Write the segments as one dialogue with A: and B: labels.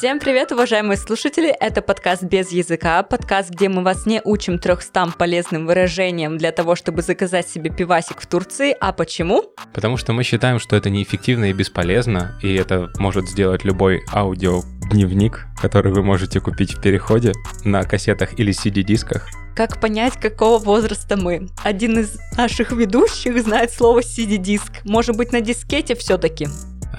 A: Всем привет, уважаемые слушатели! Это подкаст «Без языка», подкаст, где мы вас не учим трехстам полезным выражениям для того, чтобы заказать себе пивасик в Турции. А почему?
B: Потому что мы считаем, что это неэффективно и бесполезно, и это может сделать любой аудиодневник, который вы можете купить в переходе на кассетах или CD-дисках.
A: Как понять, какого возраста мы? Один из наших ведущих знает слово CD-диск. Может быть, на дискете все-таки?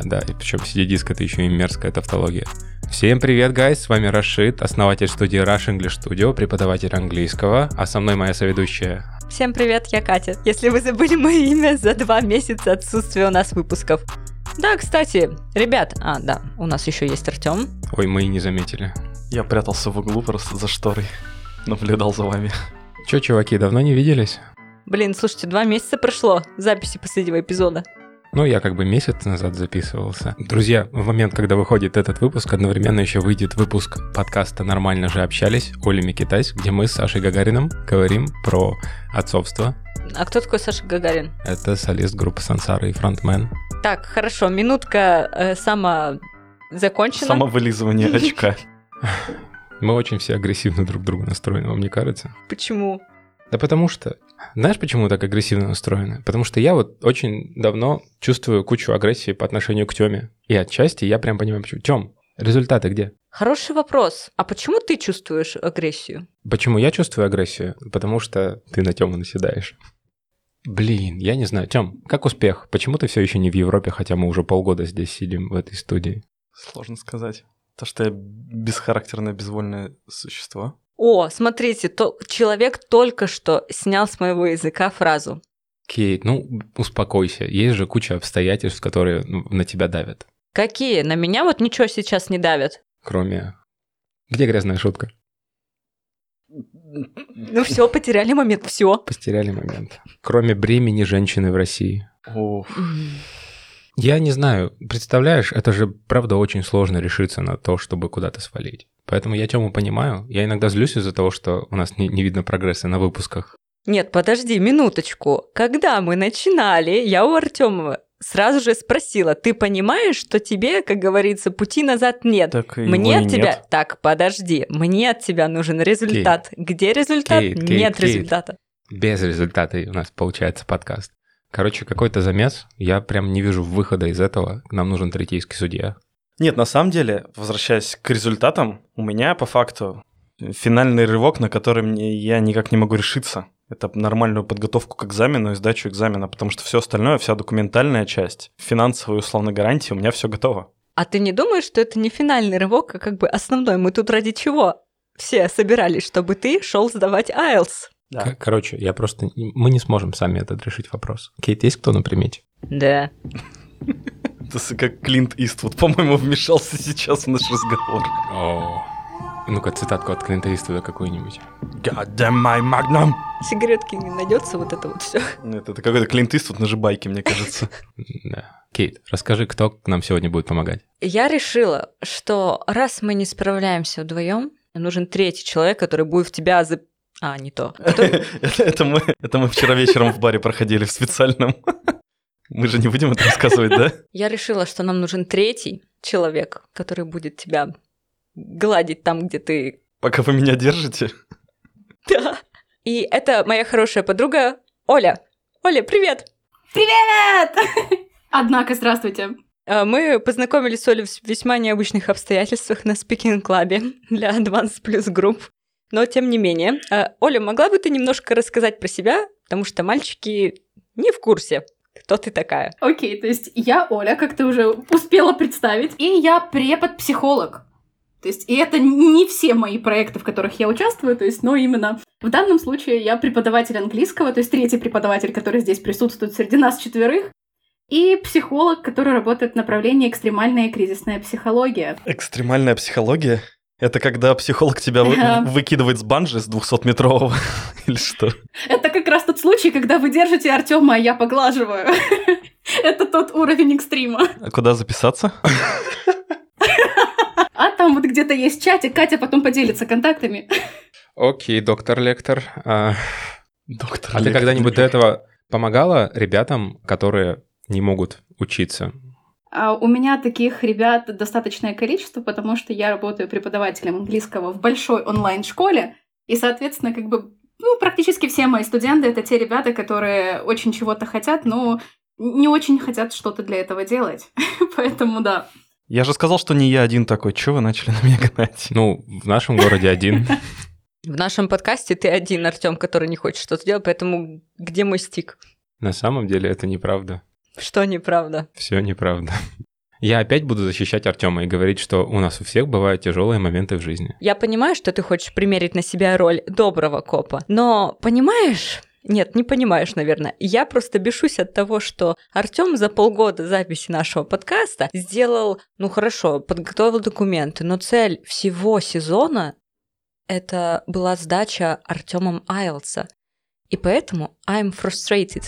B: Да, и причем CD-диск это еще и мерзкая тавтология. Всем привет, гайс, с вами Рашид, основатель студии Rush English Studio, преподаватель английского, а со мной моя соведущая.
A: Всем привет, я Катя. Если вы забыли мое имя за два месяца отсутствия у нас выпусков. Да, кстати, ребят, а, да, у нас еще есть Артем.
B: Ой, мы и не заметили.
C: Я прятался в углу просто за шторой, наблюдал за вами.
B: Че, чуваки, давно не виделись?
A: Блин, слушайте, два месяца прошло записи последнего эпизода.
B: Ну, я как бы месяц назад записывался. Друзья, в момент, когда выходит этот выпуск, одновременно еще выйдет выпуск подкаста «Нормально же общались» Оли Микитайс, где мы с Сашей Гагарином говорим про отцовство.
A: А кто такой Саша Гагарин?
B: Это солист группы Сансара и фронтмен.
A: Так, хорошо, минутка э, сама закончена.
C: Самовылизывание очка.
B: Мы очень все агрессивно друг к другу настроены, вам не кажется?
A: Почему?
B: Да потому что... Знаешь, почему так агрессивно настроены? Потому что я вот очень давно чувствую кучу агрессии по отношению к Тёме. И отчасти я прям понимаю, почему. Тём, результаты где?
A: Хороший вопрос. А почему ты чувствуешь агрессию?
B: Почему я чувствую агрессию? Потому что ты на Тёму наседаешь. Блин, я не знаю. Тём, как успех? Почему ты все еще не в Европе, хотя мы уже полгода здесь сидим в этой студии?
C: Сложно сказать. То, что я бесхарактерное, безвольное существо.
A: О, смотрите, то человек только что снял с моего языка фразу.
B: Кейт, ну успокойся. Есть же куча обстоятельств, которые ну, на тебя давят.
A: Какие? На меня вот ничего сейчас не давят.
B: Кроме... Где грязная шутка?
A: Ну все, потеряли момент, все.
B: Потеряли момент. Кроме бремени женщины в России.
C: Уф.
B: Я не знаю, представляешь, это же правда очень сложно решиться на то, чтобы куда-то свалить. Поэтому я Тему понимаю. Я иногда злюсь из-за того, что у нас не, не видно прогресса на выпусках.
A: Нет, подожди минуточку. Когда мы начинали, я у Артемова сразу же спросила, ты понимаешь, что тебе, как говорится, пути назад нет?
C: Так
A: Мне от тебя...
C: нет.
A: Так, подожди. Мне от тебя нужен результат. Где результат?
B: Кейт, Кейт,
A: нет
B: Кейт.
A: результата.
B: Без результата у нас получается подкаст. Короче, какой-то замес. Я прям не вижу выхода из этого. Нам нужен третейский судья.
C: Нет, на самом деле, возвращаясь к результатам, у меня по факту финальный рывок, на который мне я никак не могу решиться. Это нормальную подготовку к экзамену и сдачу экзамена, потому что все остальное, вся документальная часть, финансовые условно гарантии, у меня все готово.
A: А ты не думаешь, что это не финальный рывок, а как бы основной? Мы тут ради чего? Все собирались, чтобы ты шел сдавать IELTS.
B: К- Короче, я просто... Мы не сможем сами этот решить вопрос. Кейт, есть кто на примете?
A: Да.
C: Это как Клинт Иствуд, по-моему, вмешался сейчас в наш разговор.
B: О. Ну-ка, цитатку от Клинта Иствуда какую-нибудь.
C: God damn my magnum!
A: Сигаретки не найдется вот это вот все.
C: Нет, это какой-то Клинт Иствуд на жибайке, мне кажется.
B: Да. Кейт, расскажи, кто нам сегодня будет помогать.
A: Я решила, что раз мы не справляемся вдвоем, нужен третий человек, который будет в тебя за... А, не то.
C: Это мы это мы вчера вечером в баре проходили в специальном. Мы же не будем это рассказывать, да?
A: Я решила, что нам нужен третий человек, который будет тебя гладить там, где ты...
C: Пока вы меня держите.
A: Да. И это моя хорошая подруга Оля. Оля, привет!
D: Привет! Однако, здравствуйте.
A: Э, Мы познакомились с Олей в весьма необычных обстоятельствах на спикинг-клабе для Advanced Plus Group. Но тем не менее, э, Оля, могла бы ты немножко рассказать про себя? Потому что мальчики не в курсе, кто ты такая.
D: Окей, то есть я Оля, как ты уже успела представить, и я препод-психолог. То есть, и это не все мои проекты, в которых я участвую, то есть, но именно в данном случае я преподаватель английского, то есть третий преподаватель, который здесь присутствует среди нас четверых, и психолог, который работает в направлении экстремальная и кризисная психология.
C: Экстремальная психология? Это когда психолог тебя вы-
D: Да.
C: выкидывает с банжи с 200-метрового? Или что?
D: Это как раз тот случай, когда вы держите Артема, а я поглаживаю. Это тот уровень экстрима.
C: А куда записаться?
D: А там вот где-то есть чатик, Катя потом поделится контактами.
B: Окей, доктор Лектор. А,
C: Доктор
B: а ты когда-нибудь до этого помогала ребятам, которые не могут учиться?
D: А у меня таких ребят достаточное количество, потому что я работаю преподавателем английского в большой онлайн-школе, и, соответственно, как бы ну, практически все мои студенты это те ребята, которые очень чего-то хотят, но не очень хотят что-то для этого делать. Поэтому да.
C: Я же сказал, что не я один такой. Чего вы начали на меня гнать?
B: Ну, в нашем городе один.
A: В нашем подкасте ты один, Артем, который не хочет что-то делать, поэтому где мой стик?
B: На самом деле это неправда.
A: Что неправда?
B: Все неправда. Я опять буду защищать Артема и говорить, что у нас у всех бывают тяжелые моменты в жизни.
A: Я понимаю, что ты хочешь примерить на себя роль доброго копа, но понимаешь, нет, не понимаешь, наверное. Я просто бешусь от того, что Артем за полгода записи нашего подкаста сделал, ну хорошо, подготовил документы, но цель всего сезона это была сдача Артемом Айлса. И поэтому I'm frustrated.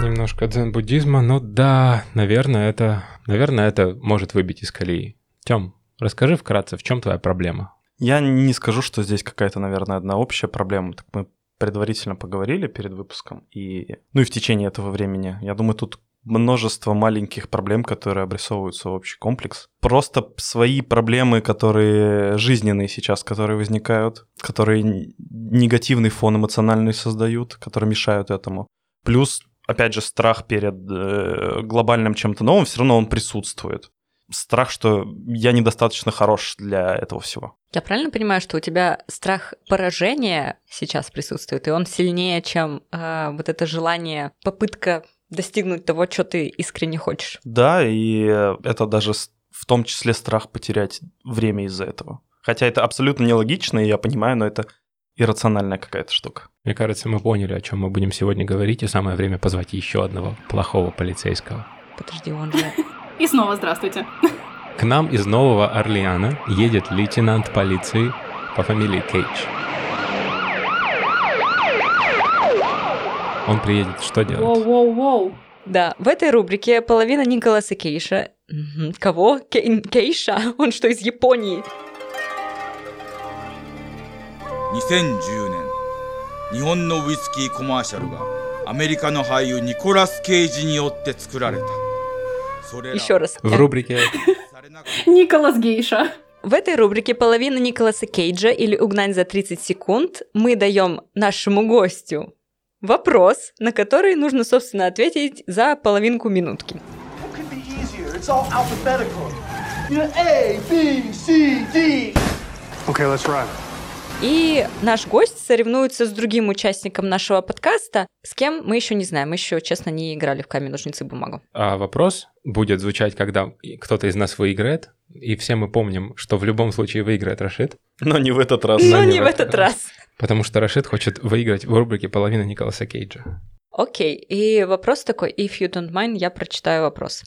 B: Немножко дзен-буддизма, но да, наверное, это, наверное, это может выбить из колеи. Тем, расскажи вкратце, в чем твоя проблема?
C: Я не скажу, что здесь какая-то, наверное, одна общая проблема. Так мы предварительно поговорили перед выпуском, и, ну и в течение этого времени. Я думаю, тут множество маленьких проблем, которые обрисовываются в общий комплекс. Просто свои проблемы, которые жизненные сейчас, которые возникают, которые негативный фон эмоциональный создают, которые мешают этому. Плюс опять же, страх перед э, глобальным чем-то новым, все равно он присутствует. Страх, что я недостаточно хорош для этого всего.
A: Я правильно понимаю, что у тебя страх поражения сейчас присутствует, и он сильнее, чем э, вот это желание, попытка достигнуть того, что ты искренне хочешь?
C: Да, и это даже в том числе страх потерять время из-за этого. Хотя это абсолютно нелогично, и я понимаю, но это иррациональная какая-то штука.
B: Мне кажется, мы поняли, о чем мы будем сегодня говорить, и самое время позвать еще одного плохого полицейского.
A: Подожди, он же...
D: И снова здравствуйте.
B: К нам из Нового Орлеана едет лейтенант полиции по фамилии Кейдж. Он приедет что делать?
D: Воу-воу-воу.
A: Да, в этой рубрике половина Николаса Кейша. Кого? Кей... Кейша? Он что, из Японии?
E: 2010年日本のウイスキーコマーシャルがアメリカの俳優ニコラス・ケイジによって作られたそれら
A: Еще раз.
B: В рубрике
E: されなか
D: Николас Гейша.
A: В этой рубрике половина Николаса Кейджа или угнать за 30 секунд мы даем нашему гостю вопрос, на который нужно, собственно, ответить за половинку минутки.
F: What could be easier? It's all alphabetical. You know, A, B, C, D.
G: Okay, let's run.
A: И наш гость соревнуется с другим участником нашего подкаста, с кем мы еще не знаем. Мы еще, честно, не играли в камень, ножницы, бумагу.
B: А вопрос будет звучать, когда кто-то из нас выиграет, и все мы помним, что в любом случае выиграет Рашид,
C: Но не в этот раз.
A: Но не в этот раз.
B: потому что Рашид хочет выиграть в рубрике половина Николаса Кейджа.
A: Окей, и вопрос такой, if you don't mind, я прочитаю вопрос.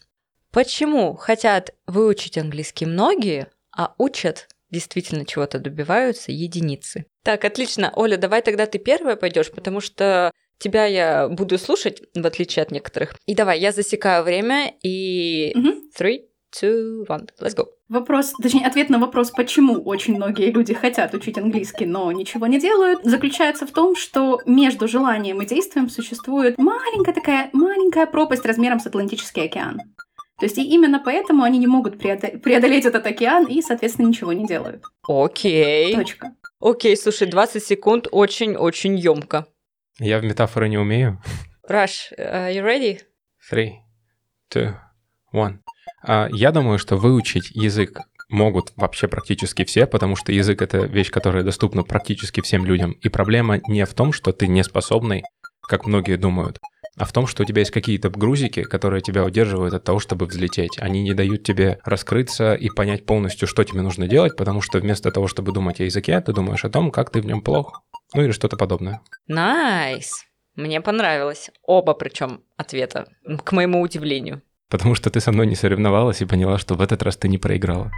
A: Почему хотят выучить английский многие, а учат действительно чего-то добиваются единицы? Так, отлично. Оля, давай тогда ты первая пойдешь, потому что тебя я буду слушать, в отличие от некоторых. И давай, я засекаю время, и
D: Мгм.
A: three, two, one, let's go.
D: Вопрос, точнее, ответ на вопрос, почему очень многие люди хотят учить английский, но ничего не делают, заключается в том, что между желанием и действием существует маленькая такая, маленькая пропасть размером с Атлантический океан. То есть и именно поэтому они не могут преодо- преодолеть этот океан и, соответственно, ничего не делают.
A: Окей.
D: Точка.
A: Окей, слушай, 20 секунд очень-очень емко.
B: Я в метафоры не умею.
A: Rush, uh, you ready?
B: Three, two, one. А, я думаю, что выучить язык могут вообще практически все, потому что язык — это вещь, которая доступна практически всем людям. И проблема не в том, что ты не способный, как многие думают, а в том, что у тебя есть какие-то грузики, которые тебя удерживают от того, чтобы взлететь. Они не дают тебе раскрыться и понять полностью, что тебе нужно делать, потому что вместо того, чтобы думать о языке, ты думаешь о том, как ты в нем плох. Ну или что-то подобное.
A: Nice. Мне понравилось. Оба причем ответа, к моему удивлению.
B: Потому что ты со мной не соревновалась и поняла, что в этот раз ты не проиграла.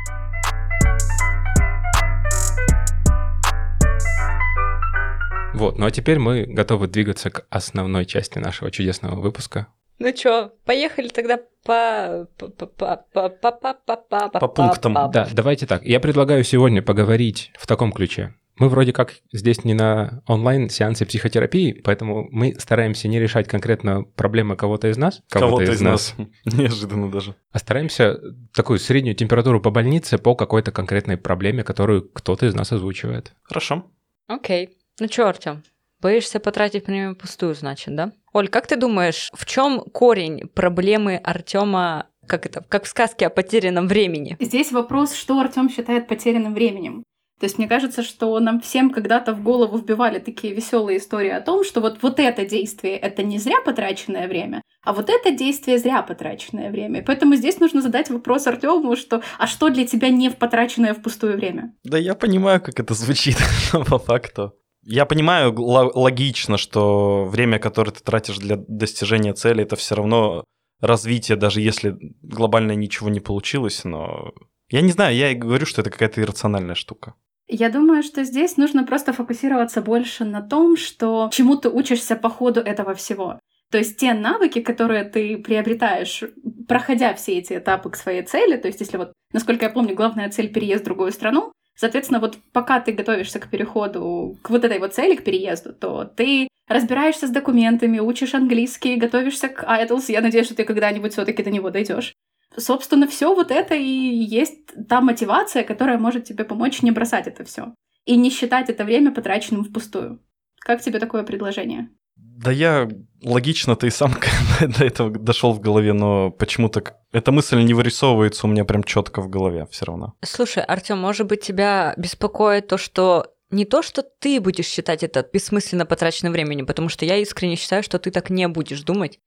B: Вот, ну а теперь мы готовы двигаться к основной части нашего чудесного выпуска.
A: Ну чё, поехали тогда по... По
C: пунктам.
B: Да, давайте так. Я предлагаю сегодня поговорить в таком ключе. Мы вроде как здесь не на онлайн-сеансе психотерапии, поэтому мы стараемся не решать конкретно проблемы кого-то из нас.
C: Кого-то, кого-то из, из нас. нас. Неожиданно даже.
B: А стараемся такую среднюю температуру по больнице по какой-то конкретной проблеме, которую кто-то из нас озвучивает.
C: Хорошо.
A: Окей. Okay. Ну чё, Артём, боишься потратить время пустую, значит, да? Оль, как ты думаешь, в чем корень проблемы Артема, как это, как в сказке о потерянном времени?
D: Здесь вопрос, что Артем считает потерянным временем. То есть мне кажется, что нам всем когда-то в голову вбивали такие веселые истории о том, что вот, вот это действие — это не зря потраченное время, а вот это действие — зря потраченное время. И поэтому здесь нужно задать вопрос Артему, что «а что для тебя не в потраченное впустую время?»
C: Да я понимаю, как это звучит по факту. Я понимаю логично, что время, которое ты тратишь для достижения цели, это все равно развитие, даже если глобально ничего не получилось, но... Я не знаю, я и говорю, что это какая-то иррациональная штука.
D: Я думаю, что здесь нужно просто фокусироваться больше на том, что чему ты учишься по ходу этого всего. То есть те навыки, которые ты приобретаешь, проходя все эти этапы к своей цели, то есть если вот, насколько я помню, главная цель — переезд в другую страну, соответственно, вот пока ты готовишься к переходу, к вот этой вот цели, к переезду, то ты разбираешься с документами, учишь английский, готовишься к IELTS, я надеюсь, что ты когда-нибудь все таки до него дойдешь. Собственно, все вот это и есть та мотивация, которая может тебе помочь не бросать это все и не считать это время потраченным впустую. Как тебе такое предложение?
C: Да я логично ты и сам до этого дошел в голове, но почему-то эта мысль не вырисовывается у меня прям четко в голове все равно.
A: Слушай, Артем, может быть, тебя беспокоит то, что не то, что ты будешь считать это бессмысленно потраченным временем, потому что я искренне считаю, что ты так не будешь думать,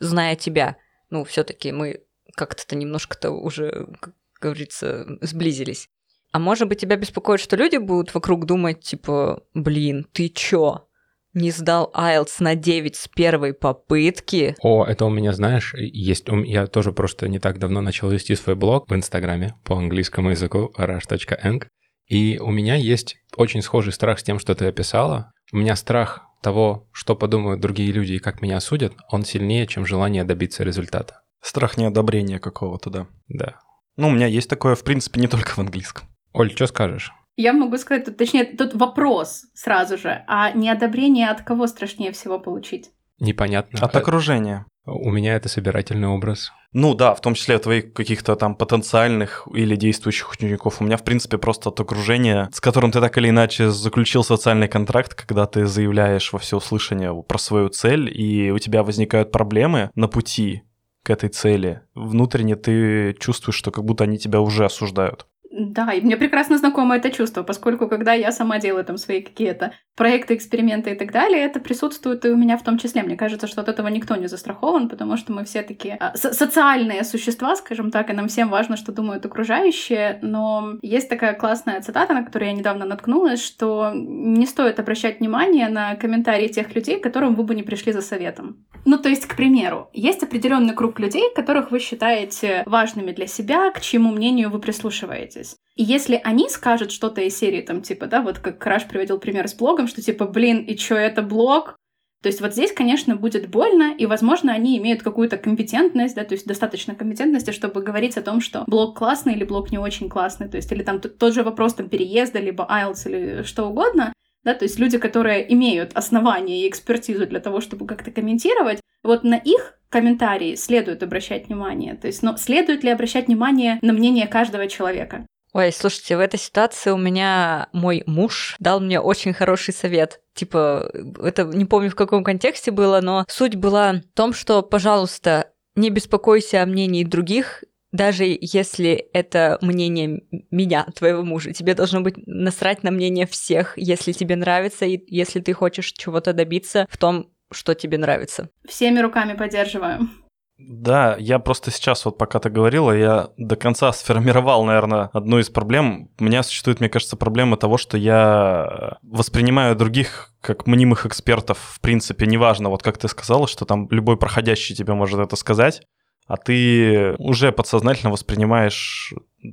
A: зная тебя. Ну, все-таки мы как-то немножко-то уже, как говорится, сблизились. А может быть, тебя беспокоит, что люди будут вокруг думать, типа, блин, ты чё? Не сдал IELTS на 9 с первой попытки?
B: О, это у меня, знаешь, есть... Я тоже просто не так давно начал вести свой блог в Инстаграме по английскому языку rush.eng. И у меня есть очень схожий страх с тем, что ты описала. У меня страх того, что подумают другие люди и как меня осудят, он сильнее, чем желание добиться результата.
C: Страх неодобрения какого-то, да.
B: Да.
C: Ну, у меня есть такое, в принципе, не только в английском.
B: Оль, что скажешь?
D: Я могу сказать, тут, точнее, тут вопрос сразу же, а неодобрение от кого страшнее всего получить?
B: Непонятно.
C: От окружения.
B: У меня это собирательный образ.
C: Ну да, в том числе от твоих каких-то там потенциальных или действующих учеников. У меня, в принципе, просто от окружения, с которым ты так или иначе заключил социальный контракт, когда ты заявляешь во всеуслышание про свою цель, и у тебя возникают проблемы на пути к этой цели. Внутренне ты чувствуешь, что как будто они тебя уже осуждают.
D: Да, и мне прекрасно знакомо это чувство, поскольку когда я сама делаю там свои какие-то проекты, эксперименты и так далее, это присутствует и у меня в том числе. Мне кажется, что от этого никто не застрахован, потому что мы все такие а, со- социальные существа, скажем так, и нам всем важно, что думают окружающие, но есть такая классная цитата, на которую я недавно наткнулась, что не стоит обращать внимание на комментарии тех людей, которым вы бы не пришли за советом. Ну, то есть, к примеру, есть определенный круг людей, которых вы считаете важными для себя, к чьему мнению вы прислушиваетесь. И если они скажут что-то из серии, там, типа, да, вот как Краш приводил пример с блогом, что типа, блин, и чё, это блог? То есть вот здесь, конечно, будет больно, и, возможно, они имеют какую-то компетентность, да, то есть достаточно компетентности, чтобы говорить о том, что блог классный или блог не очень классный, то есть или там тот же вопрос там переезда, либо IELTS или что угодно, да, то есть люди, которые имеют основания и экспертизу для того, чтобы как-то комментировать, вот на их комментарии следует обращать внимание. То есть, но следует ли обращать внимание на мнение каждого человека?
A: Ой, слушайте, в этой ситуации у меня мой муж дал мне очень хороший совет. Типа, это не помню в каком контексте было, но суть была в том, что, пожалуйста, не беспокойся о мнении других, даже если это мнение меня, твоего мужа. Тебе должно быть насрать на мнение всех, если тебе нравится и если ты хочешь чего-то добиться в том, что тебе нравится.
D: Всеми руками поддерживаю.
C: Да, я просто сейчас, вот пока ты говорила, я до конца сформировал, наверное, одну из проблем. У меня существует, мне кажется, проблема того, что я воспринимаю других как мнимых экспертов, в принципе, неважно, вот как ты сказала, что там любой проходящий тебе может это сказать, а ты уже подсознательно воспринимаешь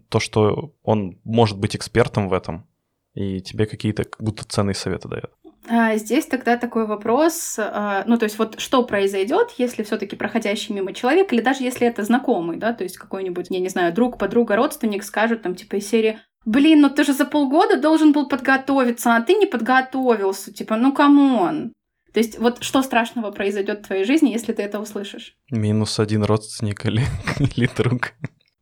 C: то, что он может быть экспертом в этом, и тебе какие-то как будто ценные советы дает.
D: А, Здесь тогда такой вопрос, а, ну то есть вот что произойдет, если все-таки проходящий мимо человек, или даже если это знакомый, да, то есть какой-нибудь, я не знаю, друг, подруга, родственник скажут там типа из серии, Блин, ну ты же за полгода должен был подготовиться, а ты не подготовился. Типа, ну come on. То есть вот что страшного произойдет в твоей жизни, если ты это услышишь?
C: Минус один родственник или, или друг.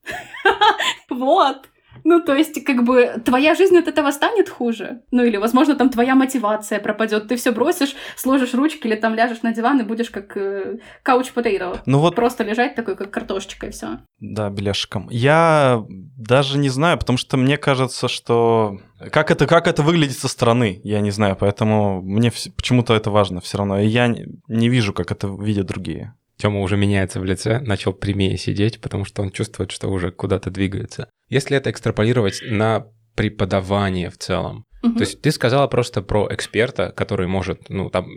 D: Вот. Ну, то есть, как бы, твоя жизнь от этого станет хуже. Ну, или, возможно, там твоя мотивация пропадет. Ты все бросишь, сложишь ручки или там ляжешь на диван и будешь как кауч э,
C: Ну вот...
D: Просто лежать такой, как картошечка, и все.
C: Да, беляшиком. Я даже не знаю, потому что мне кажется, что... Как это, как это выглядит со стороны, я не знаю, поэтому мне почему-то это важно все равно. И я не вижу, как это видят другие.
B: Тёма уже меняется в лице, начал прямее сидеть, потому что он чувствует, что уже куда-то двигается. Если это экстраполировать на преподавание в целом, угу. то есть ты сказала просто про эксперта, который может, ну, там,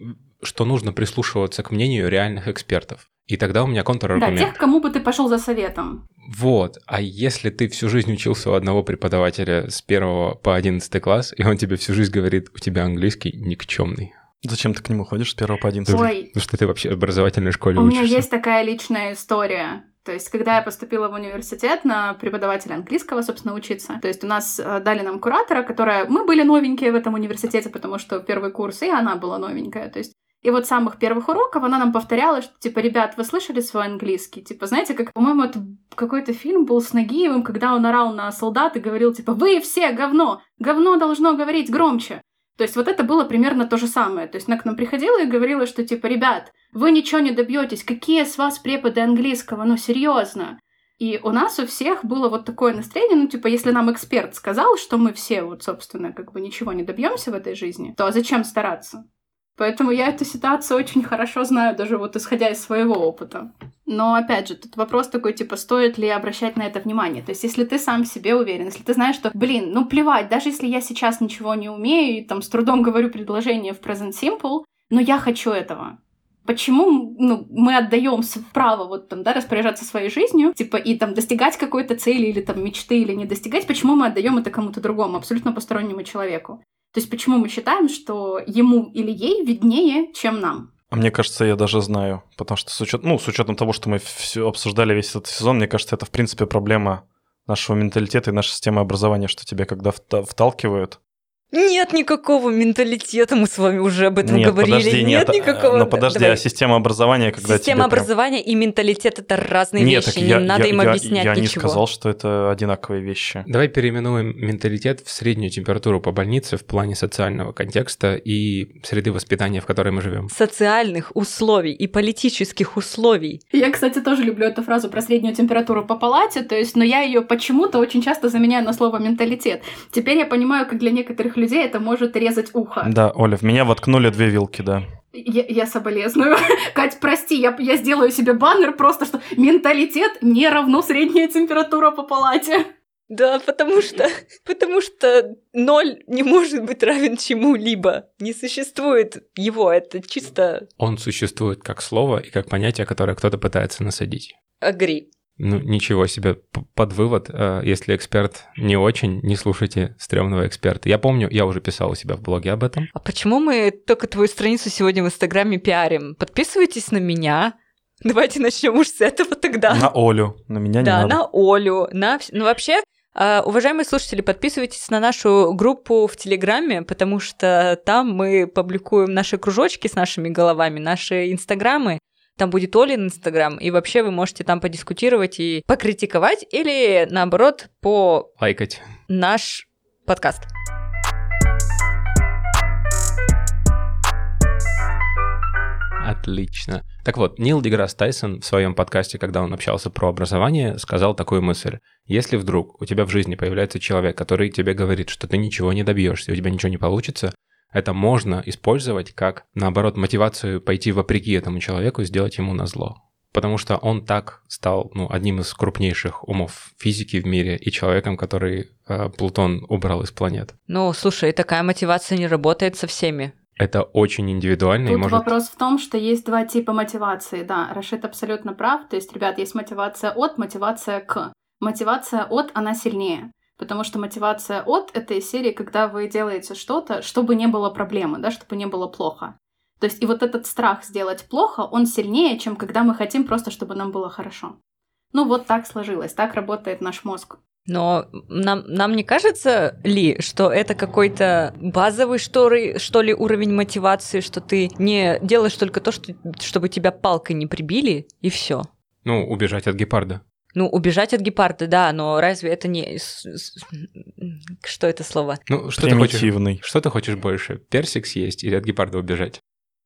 B: что нужно прислушиваться к мнению реальных экспертов. И тогда у меня контраргумент.
D: Да, тех, кому бы ты пошел за советом.
B: Вот. А если ты всю жизнь учился у одного преподавателя с первого по одиннадцатый класс, и он тебе всю жизнь говорит, у тебя английский никчемный,
C: Зачем ты к нему ходишь с первого по один?
D: Ой.
B: Ну что ты вообще в образовательной школе
D: У
B: учишься?
D: меня есть такая личная история. То есть, когда я поступила в университет на преподавателя английского, собственно, учиться, то есть у нас э, дали нам куратора, которая... Мы были новенькие в этом университете, потому что первый курс, и она была новенькая. То есть и вот с самых первых уроков она нам повторяла, что, типа, ребят, вы слышали свой английский? Типа, знаете, как, по-моему, это какой-то фильм был с Нагиевым, когда он орал на солдат и говорил, типа, вы все говно! Говно должно говорить громче! То есть вот это было примерно то же самое. То есть она к нам приходила и говорила, что типа, ребят, вы ничего не добьетесь, какие с вас преподы английского, ну серьезно. И у нас у всех было вот такое настроение, ну, типа, если нам эксперт сказал, что мы все, вот, собственно, как бы ничего не добьемся в этой жизни, то зачем стараться? Поэтому я эту ситуацию очень хорошо знаю, даже вот исходя из своего опыта. Но опять же, тут вопрос такой, типа, стоит ли обращать на это внимание? То есть, если ты сам себе уверен, если ты знаешь, что, блин, ну плевать, даже если я сейчас ничего не умею и там с трудом говорю предложение в present simple, но я хочу этого. Почему ну, мы отдаем право вот там, да, распоряжаться своей жизнью, типа, и там достигать какой-то цели или там мечты или не достигать, почему мы отдаем это кому-то другому, абсолютно постороннему человеку? То есть почему мы считаем, что ему или ей виднее, чем нам?
C: А мне кажется, я даже знаю, потому что с учетом, ну, с учетом того, что мы все обсуждали весь этот сезон, мне кажется, это в принципе проблема нашего менталитета и нашей системы образования, что тебе когда вталкивают,
A: нет никакого менталитета, мы с вами уже об этом нет, говорили.
C: Подожди,
A: нет, нет никакого.
C: Но подожди, Давай. а система образования, когда
A: Система образования прям... и менталитет это разные нет, вещи, не я, надо я, им я, объяснять
C: я,
A: я
C: ничего. Не сказал, что это одинаковые вещи.
B: Давай переименуем менталитет в среднюю температуру по больнице в плане социального контекста и среды воспитания, в которой мы живем.
A: Социальных условий и политических условий.
D: Я, кстати, тоже люблю эту фразу про среднюю температуру по палате, то есть, но я ее почему-то очень часто заменяю на слово менталитет. Теперь я понимаю, как для некоторых людей это может резать ухо.
C: Да, Оля, в меня воткнули две вилки, да.
D: Я, я соболезную. Кать, прости, я, я сделаю себе баннер просто, что менталитет не равно средняя температура по палате.
A: Да, потому что, потому что ноль не может быть равен чему-либо. Не существует его, это чисто...
B: Он существует как слово и как понятие, которое кто-то пытается насадить.
A: Агри.
B: Ну, ничего себе, под вывод, э, если эксперт не очень, не слушайте стрёмного эксперта. Я помню, я уже писал у себя в блоге об этом.
A: А почему мы только твою страницу сегодня в Инстаграме пиарим? Подписывайтесь на меня, Давайте начнем уж с этого тогда.
C: На Олю, на меня
A: да,
C: не надо.
A: Да, на Олю, на... Ну, вообще, Uh, уважаемые слушатели, подписывайтесь на нашу группу в Телеграме, потому что там мы публикуем наши кружочки с нашими головами, наши инстаграмы, там будет Олин Инстаграм, и вообще вы можете там подискутировать и покритиковать, или наоборот, по...
B: Лайкать.
A: Наш подкаст.
B: Отлично. Так вот, Нил Деграсс Тайсон в своем подкасте, когда он общался про образование, сказал такую мысль. Если вдруг у тебя в жизни появляется человек, который тебе говорит, что ты ничего не добьешься, у тебя ничего не получится, это можно использовать как, наоборот, мотивацию пойти вопреки этому человеку, сделать ему на зло. Потому что он так стал ну, одним из крупнейших умов физики в мире и человеком, который э, Плутон убрал из планет.
A: Ну, слушай, такая мотивация не работает со всеми.
B: Это очень индивидуально.
D: Тут
B: и может...
D: вопрос в том, что есть два типа мотивации. Да, Рашид абсолютно прав. То есть, ребят, есть мотивация от, мотивация к. Мотивация от, она сильнее. Потому что мотивация от этой серии, когда вы делаете что-то, чтобы не было проблемы, да, чтобы не было плохо. То есть и вот этот страх сделать плохо, он сильнее, чем когда мы хотим просто, чтобы нам было хорошо. Ну вот так сложилось, так работает наш мозг.
A: Но нам, нам не кажется ли, что это какой-то базовый, что ли, что ли, уровень мотивации, что ты не делаешь только то, что, чтобы тебя палкой не прибили, и все.
B: Ну, убежать от гепарда.
A: Ну, убежать от гепарда, да, но разве это не... Что это слово?
B: Ну, что ты хочешь? Что ты хочешь больше? Персик съесть или от гепарда убежать?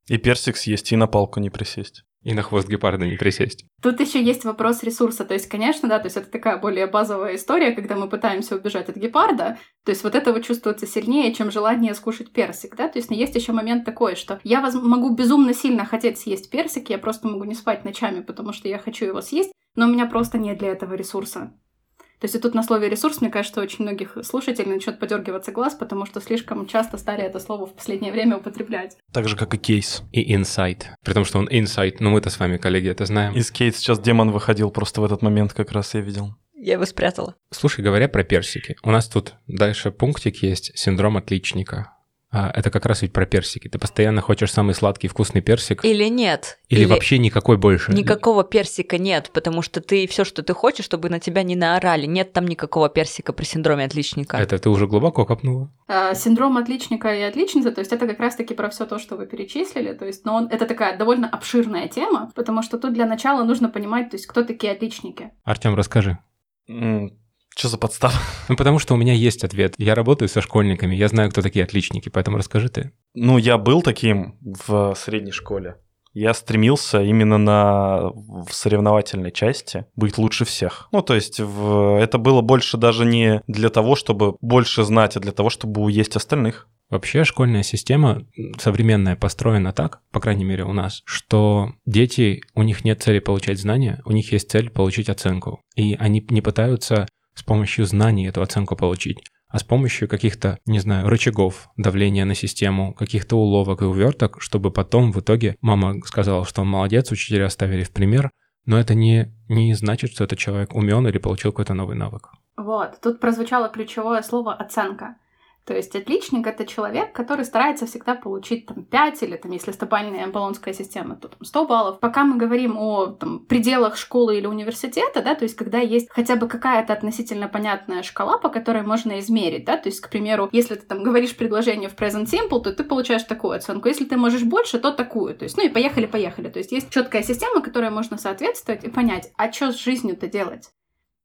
C: И персик съесть, и на палку не присесть.
B: И на хвост гепарда не присесть.
D: Тут еще есть вопрос ресурса. То есть, конечно, да, то есть это такая более базовая история, когда мы пытаемся убежать от гепарда. То есть вот это вот чувствуется сильнее, чем желание скушать персик, да. То есть но есть еще момент такой, что я воз- могу безумно сильно хотеть съесть персик, я просто могу не спать ночами, потому что я хочу его съесть, но у меня просто нет для этого ресурса. То есть и тут на слове ресурс, мне кажется, очень многих слушателей начнет подергиваться глаз, потому что слишком часто стали это слово в последнее время употреблять.
C: Так же, как и кейс.
B: И инсайт. При том, что он инсайт, но мы-то с вами, коллеги, это знаем.
C: Из кейс сейчас демон выходил просто в этот момент, как раз я видел.
A: Я его спрятала.
B: Слушай, говоря про персики, у нас тут дальше пунктик есть синдром отличника. А, это как раз ведь про персики. Ты постоянно хочешь самый сладкий вкусный персик.
A: Или нет?
B: Или, вообще никакой больше.
A: Никакого персика нет, потому что ты все, что ты хочешь, чтобы на тебя не наорали. Нет там никакого персика при синдроме отличника.
B: Это ты уже глубоко копнула?
D: А, Синдром отличника и отличницы, то есть это как раз-таки про все то, что вы перечислили, то есть, но он, это такая довольно обширная тема, потому что тут для начала нужно понимать, то есть, кто такие отличники.
B: Артем, расскажи.
C: Что за подстава?
B: Ну, потому что у меня есть ответ. Я работаю со школьниками, я знаю, кто такие отличники, поэтому расскажи ты.
C: Ну, я был таким в средней школе. Я стремился именно на в соревновательной части быть лучше всех. Ну, то есть в- это было больше даже не для того, чтобы больше знать, а для того, чтобы уесть остальных.
B: Вообще школьная система современная построена так, по крайней мере у нас, что дети, у них нет цели получать знания, у них есть цель получить оценку. И они не пытаются с помощью знаний эту оценку получить, а с помощью каких-то, не знаю, рычагов давления на систему, каких-то уловок и уверток, чтобы потом в итоге мама сказала, что он молодец, учителя ставили в пример, но это не, не значит, что этот человек умен или получил какой-то новый навык.
D: Вот, тут прозвучало ключевое слово «оценка». То есть отличник — это человек, который старается всегда получить там 5 или, там, если стабильная болонская система, то там, 100 баллов. Пока мы говорим о там, пределах школы или университета, да, то есть когда есть хотя бы какая-то относительно понятная шкала, по которой можно измерить, да, то есть, к примеру, если ты там говоришь предложение в present simple, то ты получаешь такую оценку. Если ты можешь больше, то такую. То есть, ну и поехали-поехали. То есть есть четкая система, которой можно соответствовать и понять, а что с жизнью-то делать?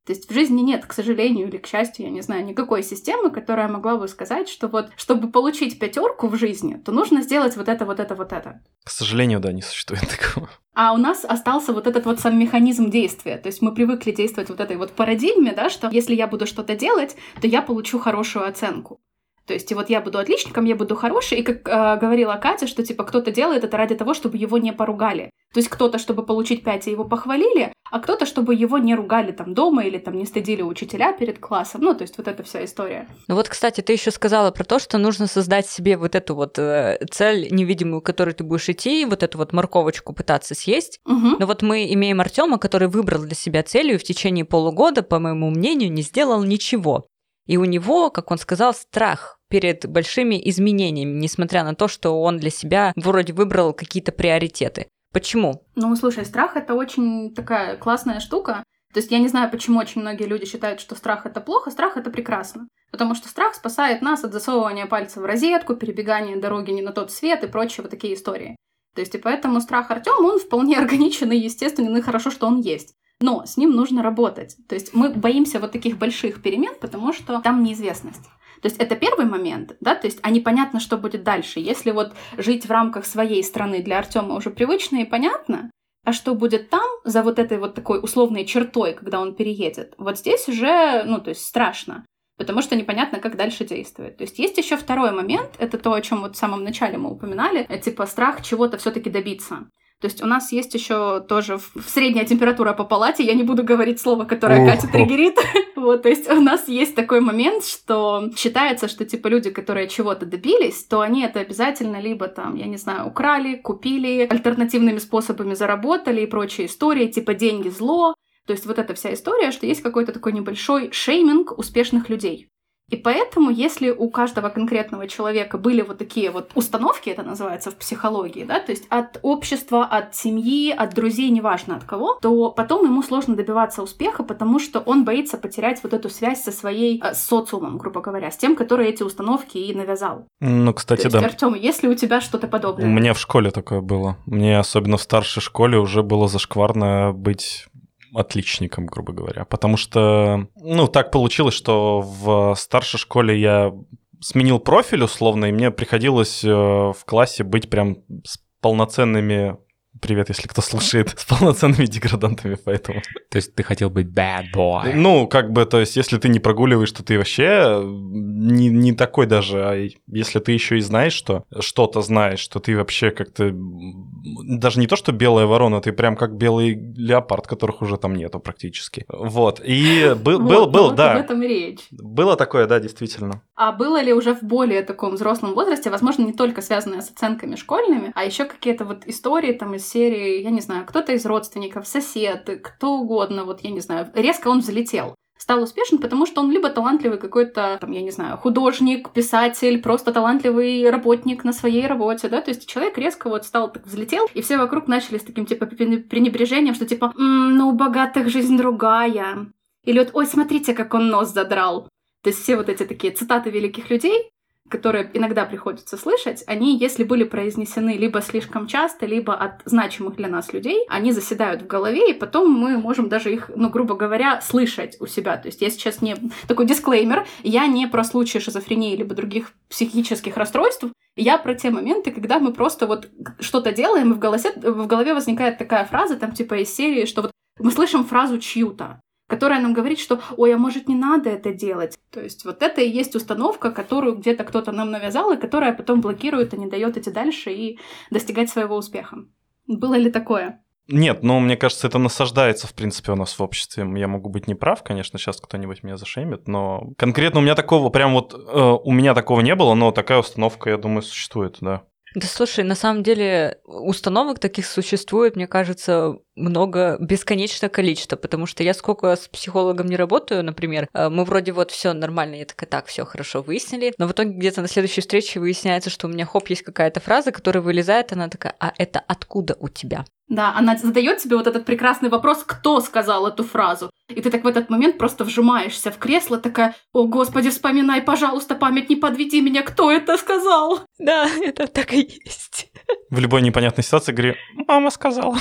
D: То есть в жизни нет, к сожалению или к счастью, я не знаю, никакой системы, которая могла бы сказать, что вот, чтобы получить пятерку в жизни, то нужно сделать вот это, вот это, вот это.
C: К сожалению, да, не существует такого.
D: А у нас остался вот этот вот сам механизм действия. То есть мы привыкли действовать вот этой вот парадигме, да, что если я буду что-то делать, то я получу хорошую оценку. То есть и вот я буду отличником, я буду хороший, и как э, говорила Катя, что типа кто-то делает это ради того, чтобы его не поругали. То есть кто-то, чтобы получить 5, и его похвалили, а кто-то, чтобы его не ругали там дома или там не стыдили учителя перед классом. Ну, то есть вот эта вся история.
A: Ну вот, кстати, ты еще сказала про то, что нужно создать себе вот эту вот э, цель невидимую, к которой ты будешь идти, вот эту вот морковочку пытаться съесть.
D: Мгм.
A: Но вот мы имеем Артема, который выбрал для себя целью и в течение полугода, по моему мнению, не сделал ничего. И у него, как он сказал, страх перед большими изменениями, несмотря на то, что он для себя вроде выбрал какие-то приоритеты. Почему?
D: Ну, слушай, страх это очень такая классная штука. То есть я не знаю, почему очень многие люди считают, что страх это плохо, страх это прекрасно. Потому что страх спасает нас от засовывания пальца в розетку, перебегания дороги не на тот свет и прочие вот такие истории. То есть и поэтому страх Артема, он вполне органичен и естественен, и хорошо, что он есть. Но с ним нужно работать. То есть мы боимся вот таких больших перемен, потому что там неизвестность. То есть это первый момент, да, то есть а непонятно, что будет дальше. Если вот жить в рамках своей страны для Артема уже привычно и понятно, а что будет там, за вот этой вот такой условной чертой, когда он переедет, вот здесь уже, ну, то есть страшно, потому что непонятно, как дальше действовать. То есть есть еще второй момент, это то, о чем вот в самом начале мы упоминали, э, типа страх чего-то все-таки добиться. То есть у нас есть еще тоже средняя температура по палате. Я не буду говорить слово, которое Катя триггерит. Вот, то есть у нас есть такой момент, что считается, что типа люди, которые чего-то добились, то они это обязательно либо там, я не знаю, украли, купили, альтернативными способами заработали и прочие истории, типа деньги зло. То есть вот эта вся история, что есть какой-то такой небольшой шейминг успешных людей. И поэтому, если у каждого конкретного человека были вот такие вот установки, это называется в психологии, да, то есть от общества, от семьи, от друзей, неважно от кого, то потом ему сложно добиваться успеха, потому что он боится потерять вот эту связь со своей э, социумом, грубо говоря, с тем, который эти установки и навязал.
C: Ну, кстати,
D: то есть,
C: да.
D: Артем, есть ли у тебя что-то подобное?
C: У меня в школе такое было. Мне особенно в старшей школе уже было зашкварно быть отличником, грубо говоря. Потому что, ну, так получилось, что в старшей школе я сменил профиль условно, и мне приходилось э, в классе быть прям с полноценными Привет, если кто слушает, с полноценными деградантами, поэтому.
B: То есть ты хотел быть bad boy.
C: Ну, как бы, то есть, если ты не прогуливаешь, то ты вообще не, не такой даже, а если ты еще и знаешь, что что-то знаешь, что ты вообще как-то даже не то, что белая ворона, ты прям как белый леопард, которых уже там нету практически. Вот. И был, был, был, да.
D: Об этом и речь.
C: Было такое, да, действительно.
D: А было ли уже в более таком взрослом возрасте, возможно, не только связанное с оценками школьными, а еще какие-то вот истории там из серии, я не знаю, кто-то из родственников, сосед, кто угодно, вот я не знаю, резко он взлетел стал успешен, потому что он либо талантливый какой-то, там, я не знаю, художник, писатель, просто талантливый работник на своей работе, да, то есть человек резко вот стал так взлетел, и все вокруг начали с таким, типа, пренебрежением, что, типа, «М, ну, у богатых жизнь другая. Или вот, ой, смотрите, как он нос задрал. То есть все вот эти такие цитаты великих людей, которые иногда приходится слышать, они, если были произнесены либо слишком часто, либо от значимых для нас людей, они заседают в голове, и потом мы можем даже их, ну, грубо говоря, слышать у себя. То есть я сейчас не... Такой дисклеймер, я не про случаи шизофрении либо других психических расстройств, я про те моменты, когда мы просто вот что-то делаем, и в голове, в голове возникает такая фраза, там, типа, из серии, что вот мы слышим фразу чью-то, которая нам говорит, что «Ой, а может, не надо это делать?» То есть вот это и есть установка, которую где-то кто-то нам навязал, и которая потом блокирует и не дает идти дальше и достигать своего успеха. Было ли такое?
C: Нет, ну, мне кажется, это насаждается, в принципе, у нас в обществе. Я могу быть неправ, конечно, сейчас кто-нибудь меня зашемит, но конкретно у меня такого, прям вот, э, у меня такого не было, но такая установка, я думаю, существует, да.
A: Да слушай, на самом деле установок таких существует, мне кажется, много, бесконечное количество, потому что я сколько с психологом не работаю, например, э, мы вроде вот все нормально, я такая, так, все хорошо, выяснили, но в итоге где-то на следующей встрече выясняется, что у меня хоп, есть какая-то фраза, которая вылезает, она такая, а это откуда у тебя?
D: Да, она задает тебе вот этот прекрасный вопрос, кто сказал эту фразу. И ты так в этот момент просто вжимаешься в кресло, такая, о господи, вспоминай, пожалуйста, память, не подведи меня, кто это сказал?
A: Да, это так и есть.
C: В любой непонятной ситуации говори «мама сказала».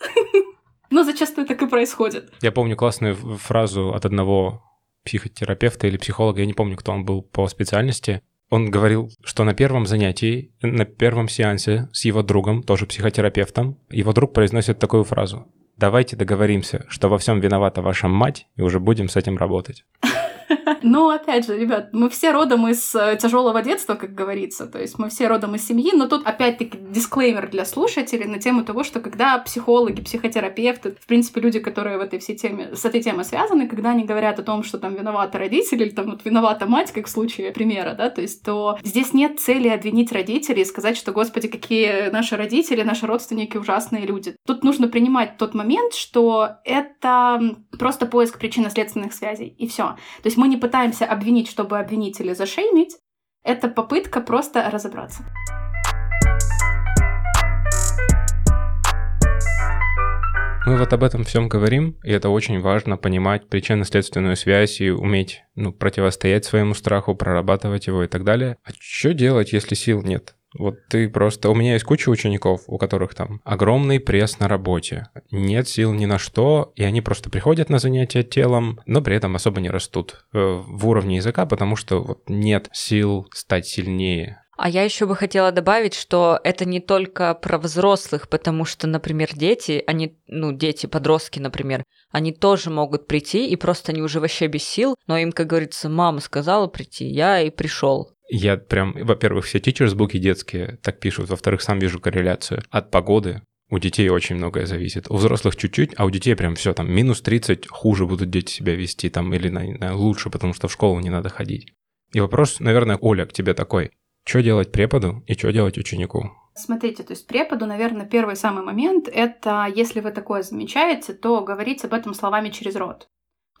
D: Но зачастую так и происходит.
B: Я помню классную фразу от одного психотерапевта или психолога, я не помню, кто он был по специальности. Он говорил, что на первом занятии, на первом сеансе с его другом, тоже психотерапевтом, его друг произносит такую фразу. Давайте договоримся, что во всем виновата ваша мать, и уже будем с этим работать.
D: Но опять же, ребят, мы все родом из э, тяжелого детства, как говорится. То есть мы все родом из семьи, но тут опять-таки дисклеймер для слушателей на тему того, что когда психологи, психотерапевты, в принципе, люди, которые в этой всей теме, с этой темой связаны, когда они говорят о том, что там виноваты родители или там вот виновата мать, как в случае примера, да, то есть то здесь нет цели обвинить родителей и сказать, что, господи, какие наши родители, наши родственники ужасные люди. Тут нужно принимать тот момент, что это просто поиск причинно-следственных связей, и все. То есть мы не пытаемся обвинить, чтобы обвинить или зашеймить, это попытка просто разобраться.
B: Мы вот об этом всем говорим, и это очень важно понимать причинно-следственную связь и уметь ну, противостоять своему страху, прорабатывать его и так далее. А что делать, если сил нет? Вот ты просто... У меня есть куча учеников, у которых там огромный пресс на работе, нет сил ни на что, и они просто приходят на занятия телом, но при этом особо не растут э, в уровне языка, потому что вот нет сил стать сильнее.
A: А я еще бы хотела добавить, что это не только про взрослых, потому что, например, дети, они, ну, дети, подростки, например, они тоже могут прийти, и просто они уже вообще без сил, но им, как говорится, мама сказала прийти, я и пришел.
B: Я прям, во-первых, все тичерсбуки детские так пишут, во-вторых, сам вижу корреляцию. От погоды у детей очень многое зависит. У взрослых чуть-чуть, а у детей прям все там минус 30, хуже будут дети себя вести там или на, на, лучше, потому что в школу не надо ходить. И вопрос, наверное, Оля, к тебе такой. Что делать преподу и что делать ученику?
D: Смотрите, то есть преподу, наверное, первый самый момент — это, если вы такое замечаете, то говорить об этом словами через рот.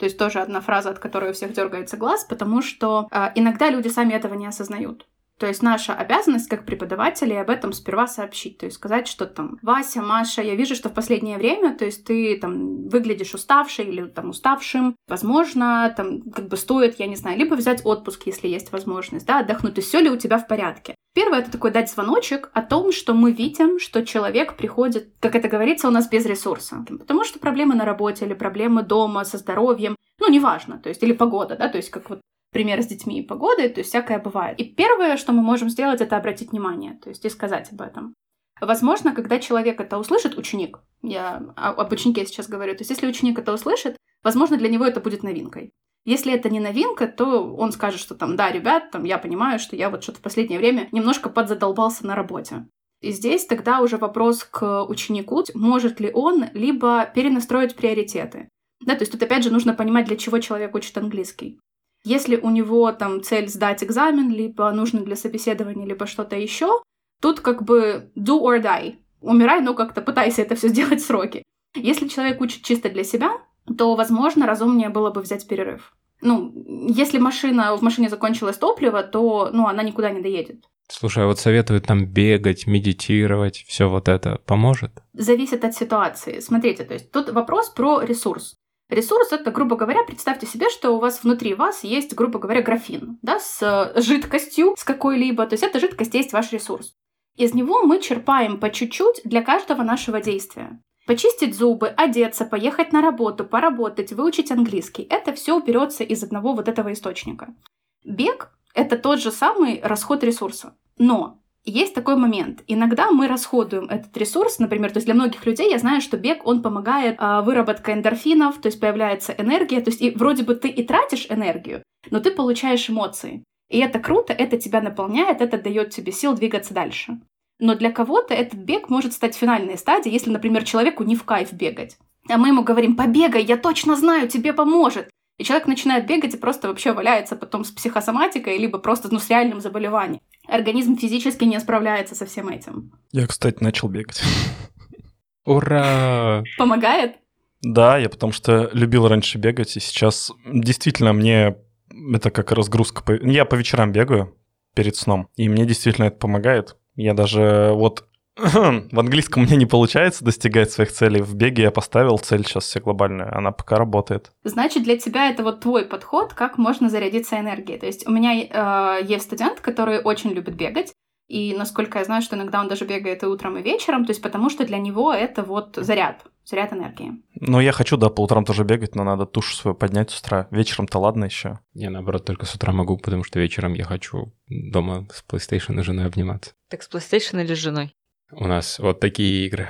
D: То есть тоже одна фраза, от которой у всех дергается глаз, потому что э, иногда люди сами этого не осознают. То есть наша обязанность как преподавателей об этом сперва сообщить, то есть сказать, что там Вася, Маша, я вижу, что в последнее время, то есть ты там выглядишь уставшей или там уставшим, возможно, там как бы стоит, я не знаю, либо взять отпуск, если есть возможность, да, отдохнуть, есть все ли у тебя в порядке. Первое это такой дать звоночек о том, что мы видим, что человек приходит, как это говорится, у нас без ресурса, потому что проблемы на работе или проблемы дома со здоровьем, ну неважно, то есть или погода, да, то есть как вот пример с детьми и погодой, то есть всякое бывает. И первое, что мы можем сделать, это обратить внимание, то есть и сказать об этом. Возможно, когда человек это услышит, ученик, я об ученике сейчас говорю, то есть если ученик это услышит, возможно, для него это будет новинкой. Если это не новинка, то он скажет, что там, да, ребят, там, я понимаю, что я вот что-то в последнее время немножко подзадолбался на работе. И здесь тогда уже вопрос к ученику, может ли он либо перенастроить приоритеты. Да, то есть тут опять же нужно понимать, для чего человек учит английский. Если у него там цель сдать экзамен, либо нужно для собеседования, либо что-то еще, тут как бы do or die. Умирай, но как-то пытайся это все сделать в сроки. Если человек учит чисто для себя, то, возможно, разумнее было бы взять перерыв. Ну, если машина, в машине закончилось топливо, то, ну, она никуда не доедет.
B: Слушай, а вот советуют там бегать, медитировать, все вот это поможет?
D: Зависит от ситуации. Смотрите, то есть тут вопрос про ресурс. Ресурс это, грубо говоря, представьте себе, что у вас внутри вас есть, грубо говоря, графин, да, с э, жидкостью, с какой-либо, то есть эта жидкость есть ваш ресурс. Из него мы черпаем по чуть-чуть для каждого нашего действия. Почистить зубы, одеться, поехать на работу, поработать, выучить английский. Это все берется из одного вот этого источника. Бег — это тот же самый расход ресурса. Но есть такой момент. Иногда мы расходуем этот ресурс, например, то есть для многих людей я знаю, что бег, он помогает э, выработка эндорфинов, то есть появляется энергия, то есть и вроде бы ты и тратишь энергию, но ты получаешь эмоции. И это круто, это тебя наполняет, это дает тебе сил двигаться дальше. Но для кого-то этот бег может стать финальной стадией, если, например, человеку не в кайф бегать. А мы ему говорим, побегай, я точно знаю, тебе поможет. И человек начинает бегать и просто вообще валяется потом с психосоматикой, либо просто ну, с реальным заболеванием. Организм физически не справляется со всем этим.
C: Я, кстати, начал бегать.
B: Ура!
D: Помогает?
C: Да, я потому что любил раньше бегать, и сейчас действительно мне это как разгрузка. Я по вечерам бегаю перед сном, и мне действительно это помогает. Я даже вот в английском у меня не получается достигать своих целей. В беге я поставил цель сейчас все глобальная. Она пока работает.
D: Значит, для тебя это вот твой подход, как можно зарядиться энергией. То есть у меня э, есть студент, который очень любит бегать. И насколько я знаю, что иногда он даже бегает и утром, и вечером, то есть потому что для него это вот заряд, заряд энергии.
C: Ну, я хочу, да, по утрам тоже бегать, но надо тушу свою поднять с утра. Вечером-то ладно еще.
B: Я, наоборот, только с утра могу, потому что вечером я хочу дома с PlayStation и женой обниматься.
A: Так с PlayStation или с женой?
B: У нас вот такие игры.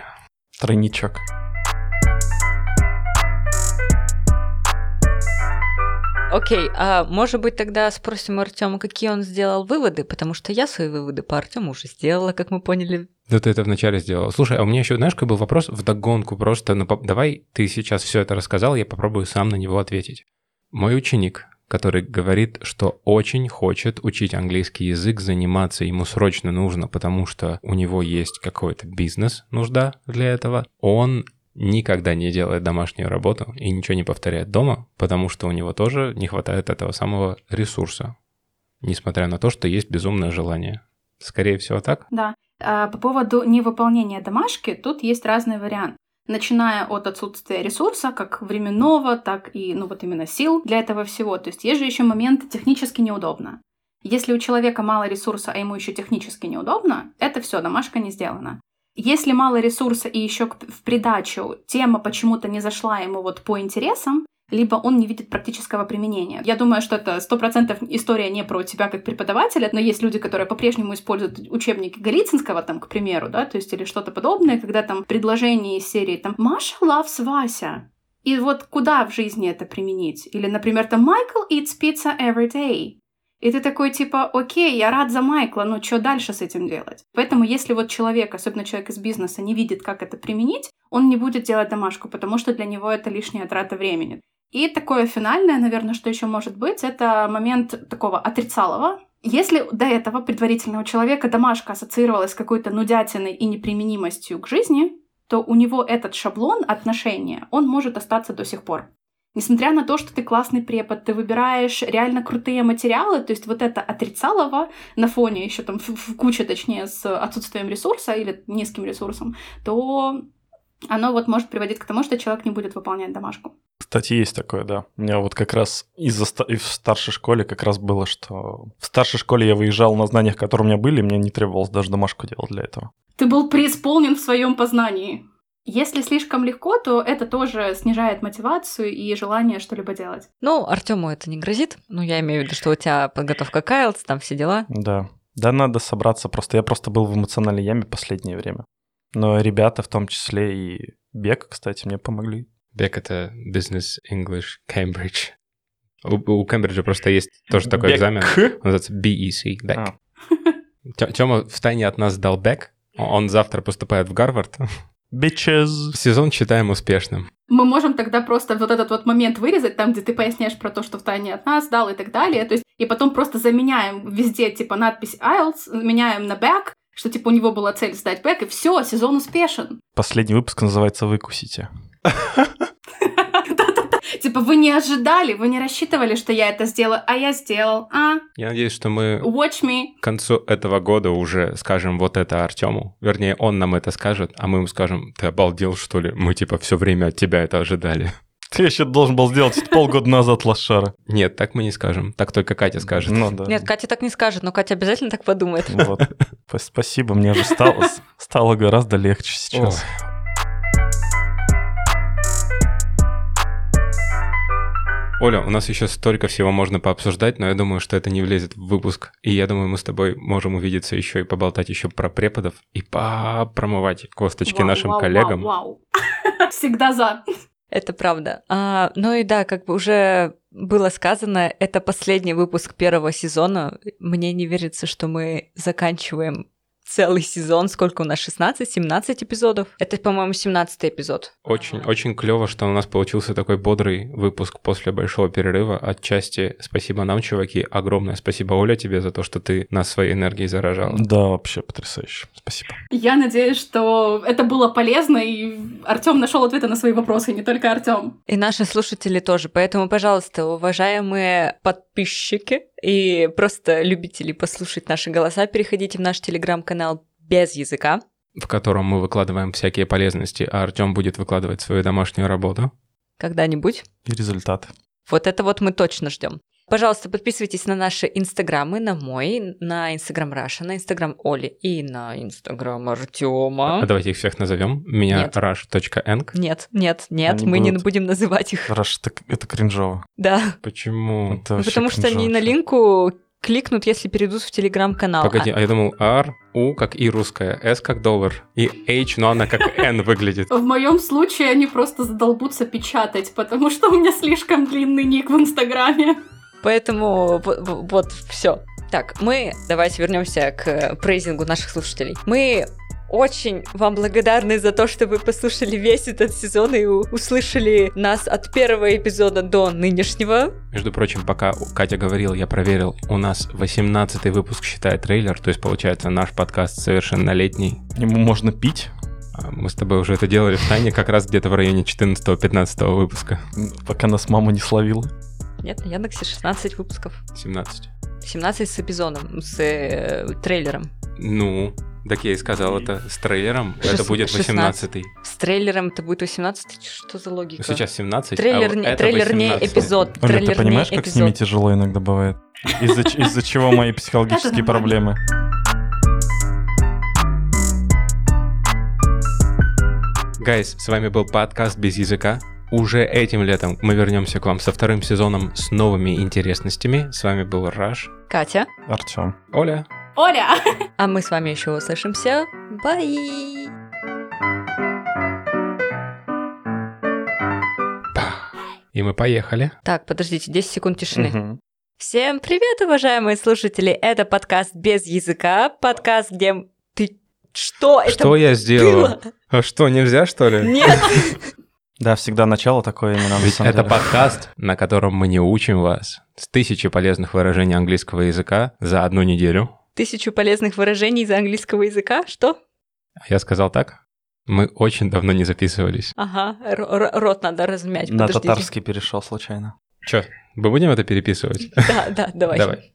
C: Тройничок.
A: Окей, а может быть тогда спросим Артема, какие он сделал выводы, потому что я свои выводы по Артему уже сделала, как мы поняли.
B: Да ты это вначале сделал. Слушай, а у меня еще, знаешь, какой был вопрос в догонку просто, ну, давай ты сейчас все это рассказал, я попробую сам на него ответить. Мой ученик который говорит, что очень хочет учить английский язык, заниматься ему срочно нужно, потому что у него есть какой-то бизнес, нужда для этого. Он никогда не делает домашнюю работу и ничего не повторяет дома, потому что у него тоже не хватает этого самого ресурса, несмотря на то, что есть безумное желание. Скорее всего, так?
D: Да. А по поводу невыполнения домашки, тут есть разные варианты начиная от отсутствия ресурса, как временного, так и, ну вот именно сил для этого всего. То есть есть же еще момент технически неудобно. Если у человека мало ресурса, а ему еще технически неудобно, это все, домашка не сделана. Если мало ресурса и еще в придачу тема почему-то не зашла ему вот по интересам, либо он не видит практического применения. Я думаю, что это сто процентов история не про тебя как преподавателя, но есть люди, которые по-прежнему используют учебники Голицынского, там, к примеру, да, то есть или что-то подобное, когда там предложение из серии там «Маша loves Вася». И вот куда в жизни это применить? Или, например, там «Майкл eats pizza every day». И ты такой типа, окей, я рад за Майкла, но что дальше с этим делать? Поэтому если вот человек, особенно человек из бизнеса, не видит, как это применить, он не будет делать домашку, потому что для него это лишняя трата времени. И такое финальное, наверное, что еще может быть, это момент такого отрицалого. Если до этого предварительного человека домашка ассоциировалась с какой-то нудятиной и неприменимостью к жизни, то у него этот шаблон отношения, он может остаться до сих пор. Несмотря на то, что ты классный препод, ты выбираешь реально крутые материалы, то есть вот это отрицалово на фоне еще там в, в куче, точнее, с отсутствием ресурса или низким ресурсом, то оно вот может приводить к тому, что человек не будет выполнять домашку.
C: Кстати, есть такое, да. У меня вот как раз из-за и в старшей школе как раз было, что в старшей школе я выезжал на знаниях, которые у меня были, и мне не требовалось даже домашку делать для этого.
D: Ты был преисполнен в своем познании. Если слишком легко, то это тоже снижает мотивацию и желание что-либо делать.
A: Ну, Артему это не грозит. Ну, я имею в виду, что у тебя подготовка к IELTS, там все дела.
C: Да. Да, надо собраться. Просто я просто был в эмоциональной яме последнее время. Но ребята, в том числе и Бег, кстати, мне помогли.
B: Бек — это Business English Cambridge. У, у Кембриджа просто есть тоже такой
C: Бек.
B: экзамен. Он называется BEC. Бек.
C: А.
B: Тёма в тайне от нас сдал Бек. Он завтра поступает в Гарвард.
C: Bitches.
B: Сезон считаем успешным.
D: Мы можем тогда просто вот этот вот момент вырезать, там, где ты поясняешь про то, что в тайне от нас дал и так далее. То есть, и потом просто заменяем везде, типа, надпись IELTS, меняем на back, что, типа, у него была цель сдать back, и все, сезон успешен.
C: Последний выпуск называется «Выкусите».
D: Типа, вы не ожидали, вы не рассчитывали, что я это сделаю, а я сделал. А,
B: Я надеюсь, что мы
D: watch me.
B: к концу этого года уже скажем вот это Артему. Вернее, он нам это скажет, а мы ему скажем, ты обалдел, что ли? Мы типа все время от тебя это ожидали.
C: Ты еще должен был сделать полгода назад, лошара.
B: Нет, так мы не скажем. Так только Катя скажет.
C: Ну да.
A: Нет, Катя так не скажет, но Катя обязательно так подумает.
C: Вот. Спасибо, мне же стало, стало гораздо легче сейчас.
B: Оля, у нас еще столько всего можно пообсуждать, но я думаю, что это не влезет в выпуск. И я думаю, мы с тобой можем увидеться еще и поболтать еще про преподов и попромывать косточки
D: Вау,
B: нашим
D: вау,
B: коллегам.
D: Вау, вау. Всегда за.
A: Это правда. А, ну и да, как бы уже было сказано, это последний выпуск первого сезона. Мне не верится, что мы заканчиваем целый сезон. Сколько у нас? 16-17 эпизодов? Это, по-моему, 17 эпизод.
B: Очень, очень клево, что у нас получился такой бодрый выпуск после большого перерыва. Отчасти спасибо нам, чуваки. Огромное спасибо, Оля, тебе за то, что ты нас своей энергией заражала.
C: Да, вообще потрясающе. Спасибо.
D: Я надеюсь, что это было полезно, и Артем нашел ответы на свои вопросы, не только Артем.
A: И наши слушатели тоже. Поэтому, пожалуйста, уважаемые подписчики и просто любители послушать наши голоса, переходите в наш телеграм-канал без языка.
B: в котором мы выкладываем всякие полезности, а Артем будет выкладывать свою домашнюю работу.
A: Когда-нибудь.
C: И результаты.
A: Вот это вот мы точно ждем. Пожалуйста, подписывайтесь на наши инстаграмы, на мой, на инстаграм Раша, на инстаграм Оли и на инстаграм Артема.
B: А давайте их всех назовем. Меня
A: Нет.
B: rush.eng.
A: Нет, нет, нет,
C: Они
A: мы не
C: будут-
A: будем называть их.
C: Раш, это, это кринжово.
A: Да.
B: Почему?
C: Это
A: Ну, потому что они на линку кликнут, если перейдут в телеграм-канал.
B: Погоди, а я думал R, U как И русская, S как доллар, и H, но она как N выглядит.
D: В моем случае они просто задолбутся печатать, потому что у меня слишком длинный ник в Инстаграме.
A: Поэтому вот все. Так, мы давайте вернемся к прейзингу наших слушателей. Мы очень вам благодарны за то, что вы послушали весь этот сезон и услышали нас от первого эпизода до нынешнего.
B: Между прочим, пока Катя говорила, я проверил, у нас 18 выпуск считает трейлер, то есть, получается, наш подкаст совершеннолетний.
C: Ему можно пить,
B: А Мы с тобой уже это делали в тайне как раз где-то в районе 14-15 выпуска.
C: пока нас мама не словила.
A: Нет, на Яндексе 16 выпусков.
B: 17.
A: 17 с эпизодом, с э, трейлером.
B: Ну, так я и сказал это с трейлером.
A: Шест-
B: Это будет
A: 16.
B: 18
A: С трейлером это будет 18? Что за логика?
B: Сейчас 17,
A: Трейлер,
B: а
A: не,
B: это
A: трейлер не
B: 18.
A: эпизод.
C: Оля,
A: трейлер
C: ты понимаешь,
A: не
C: как
A: эпизод.
C: с ними тяжело иногда бывает? Из-за из-за чего мои психологические проблемы?
B: Гайс, с вами был подкаст без языка. Уже этим летом мы вернемся к вам со вторым сезоном с новыми интересностями. С вами был Раш,
A: Катя.
C: Артем.
B: Оля.
D: Оля!
A: А мы с вами еще услышимся. Бай!
B: И мы поехали.
A: Так, подождите, 10 секунд тишины.
C: Мгм.
A: Всем привет, уважаемые слушатели! Это подкаст без языка. Подкаст, где... Ты... Что это
B: Что я сделал? А что, нельзя, что ли?
A: Нет!
C: Да, всегда начало такое именно на
B: Ведь
C: самом
B: это
C: деле.
B: подкаст, на котором мы не учим вас с тысячи полезных выражений английского языка за одну неделю.
A: Тысячу полезных выражений из английского языка. Что?
B: А Я сказал так? Мы очень давно не записывались.
A: Ага, р- р- рот надо размять.
C: На
A: подождите.
C: татарский перешел случайно.
B: Чё, мы будем это переписывать?
A: Да, да, давай.
B: Давай.